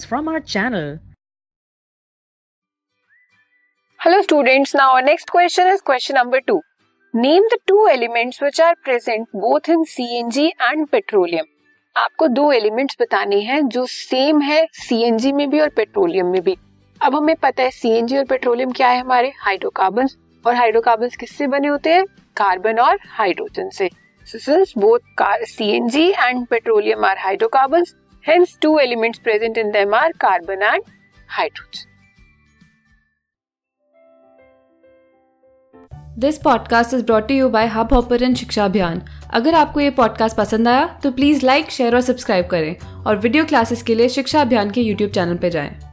videos from our channel. Hello students, now our next question is question number 2. Name the two elements which are present both in CNG and petroleum. आपको दो elements बताने हैं जो same है CNG में भी और petroleum में भी अब हमें पता है सीएनजी और पेट्रोलियम क्या है हमारे हाइड्रोकार्बन और हाइड्रोकार्बन किससे बने होते हैं कार्बन और हाइड्रोजन से since both CNG and petroleum are hydrocarbon hence two elements present in them are carbon and hydrogen this podcast is brought you by Hubhopper शिक्षा अभियान अगर आपको ये पॉडकास्ट पसंद आया तो प्लीज़ लाइक शेयर और सब्सक्राइब करें और वीडियो क्लासेस के लिए शिक्षा अभियान के यूट्यूब चैनल पर जाएँ।